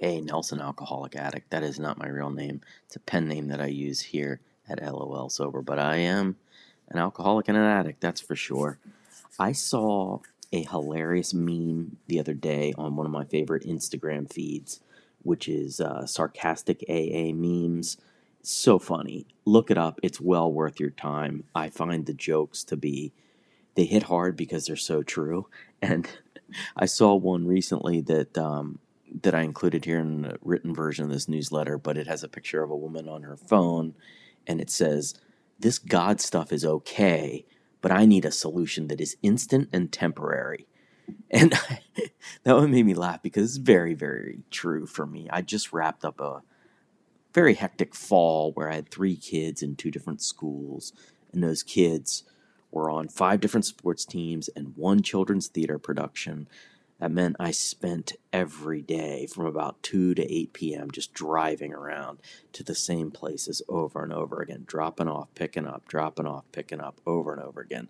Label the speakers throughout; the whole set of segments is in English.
Speaker 1: A. Nelson Alcoholic Addict. That is not my real name. It's a pen name that I use here at LOL Sober, but I am an alcoholic and an addict, that's for sure. I saw a hilarious meme the other day on one of my favorite Instagram feeds, which is uh, sarcastic AA memes. So funny. Look it up. It's well worth your time. I find the jokes to be, they hit hard because they're so true. And I saw one recently that um, that I included here in the written version of this newsletter, but it has a picture of a woman on her phone and it says, This God stuff is okay, but I need a solution that is instant and temporary. And that one made me laugh because it's very, very true for me. I just wrapped up a very hectic fall where I had three kids in two different schools, and those kids were on five different sports teams and one children's theater production that meant I spent every day from about 2 to 8 p.m. just driving around to the same places over and over again, dropping off, picking up, dropping off, picking up over and over again.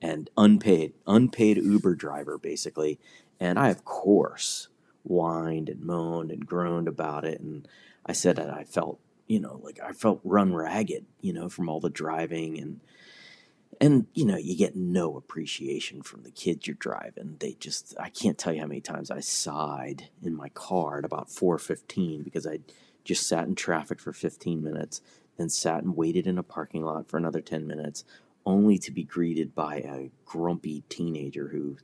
Speaker 1: And unpaid, unpaid Uber driver, basically. And I, of course, whined and moaned and groaned about it. And I said that I felt, you know, like I felt run ragged, you know, from all the driving and and you know you get no appreciation from the kids you're driving. They just i can't tell you how many times i sighed in my car at about 4.15 because i just sat in traffic for 15 minutes then sat and waited in a parking lot for another 10 minutes only to be greeted by a grumpy teenager who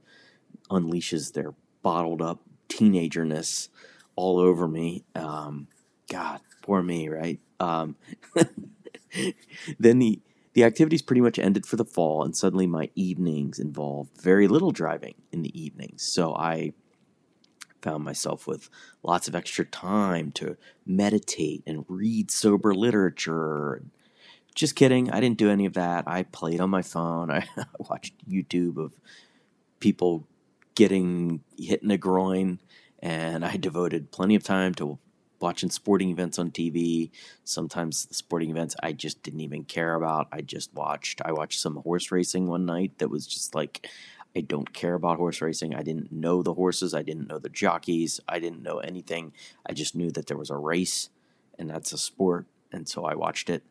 Speaker 1: unleashes their bottled up teenagerness all over me. Um, god poor me right? Um, then the the activities pretty much ended for the fall, and suddenly my evenings involved very little driving in the evenings. So I found myself with lots of extra time to meditate and read sober literature. Just kidding, I didn't do any of that. I played on my phone. I watched YouTube of people getting hit in the groin, and I devoted plenty of time to watching sporting events on TV. Sometimes the sporting events I just didn't even care about. I just watched. I watched some horse racing one night that was just like I don't care about horse racing. I didn't know the horses. I didn't know the jockeys. I didn't know anything. I just knew that there was a race and that's a sport. And so I watched it.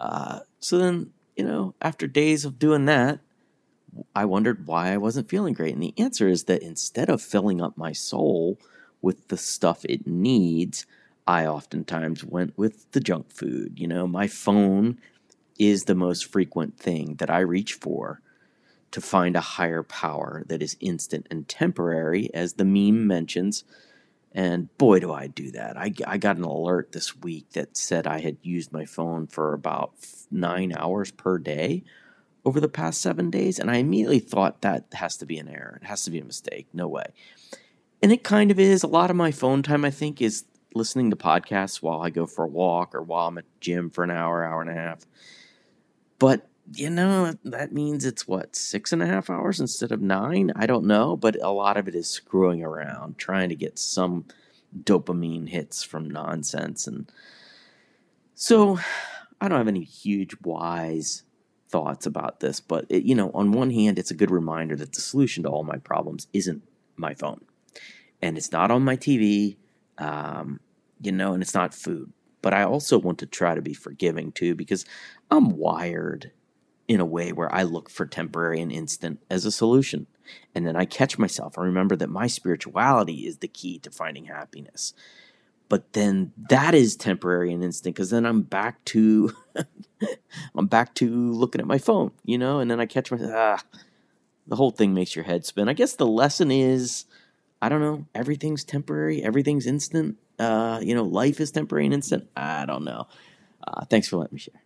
Speaker 1: Uh, so then, you know, after days of doing that, I wondered why I wasn't feeling great. And the answer is that instead of filling up my soul with the stuff it needs, I oftentimes went with the junk food. You know, my phone is the most frequent thing that I reach for to find a higher power that is instant and temporary, as the meme mentions. And boy, do I do that. I, I got an alert this week that said I had used my phone for about nine hours per day over the past seven days. And I immediately thought that has to be an error. It has to be a mistake. No way. And it kind of is. A lot of my phone time, I think, is listening to podcasts while I go for a walk or while I'm at the gym for an hour, hour and a half. But you know, that means it's what, six and a half hours instead of nine? I don't know, but a lot of it is screwing around, trying to get some dopamine hits from nonsense. And so I don't have any huge wise thoughts about this, but it, you know, on one hand, it's a good reminder that the solution to all my problems isn't my phone and it's not on my TV. Um, you know, and it's not food. But I also want to try to be forgiving too because I'm wired in a way where I look for temporary and instant as a solution. And then I catch myself. I remember that my spirituality is the key to finding happiness. But then that is temporary and instant because then I'm back to I'm back to looking at my phone, you know, and then I catch myself ah, the whole thing makes your head spin. I guess the lesson is I don't know, everything's temporary, everything's instant uh, you know, life is temporary and instant. I don't know. Uh, thanks for letting me share.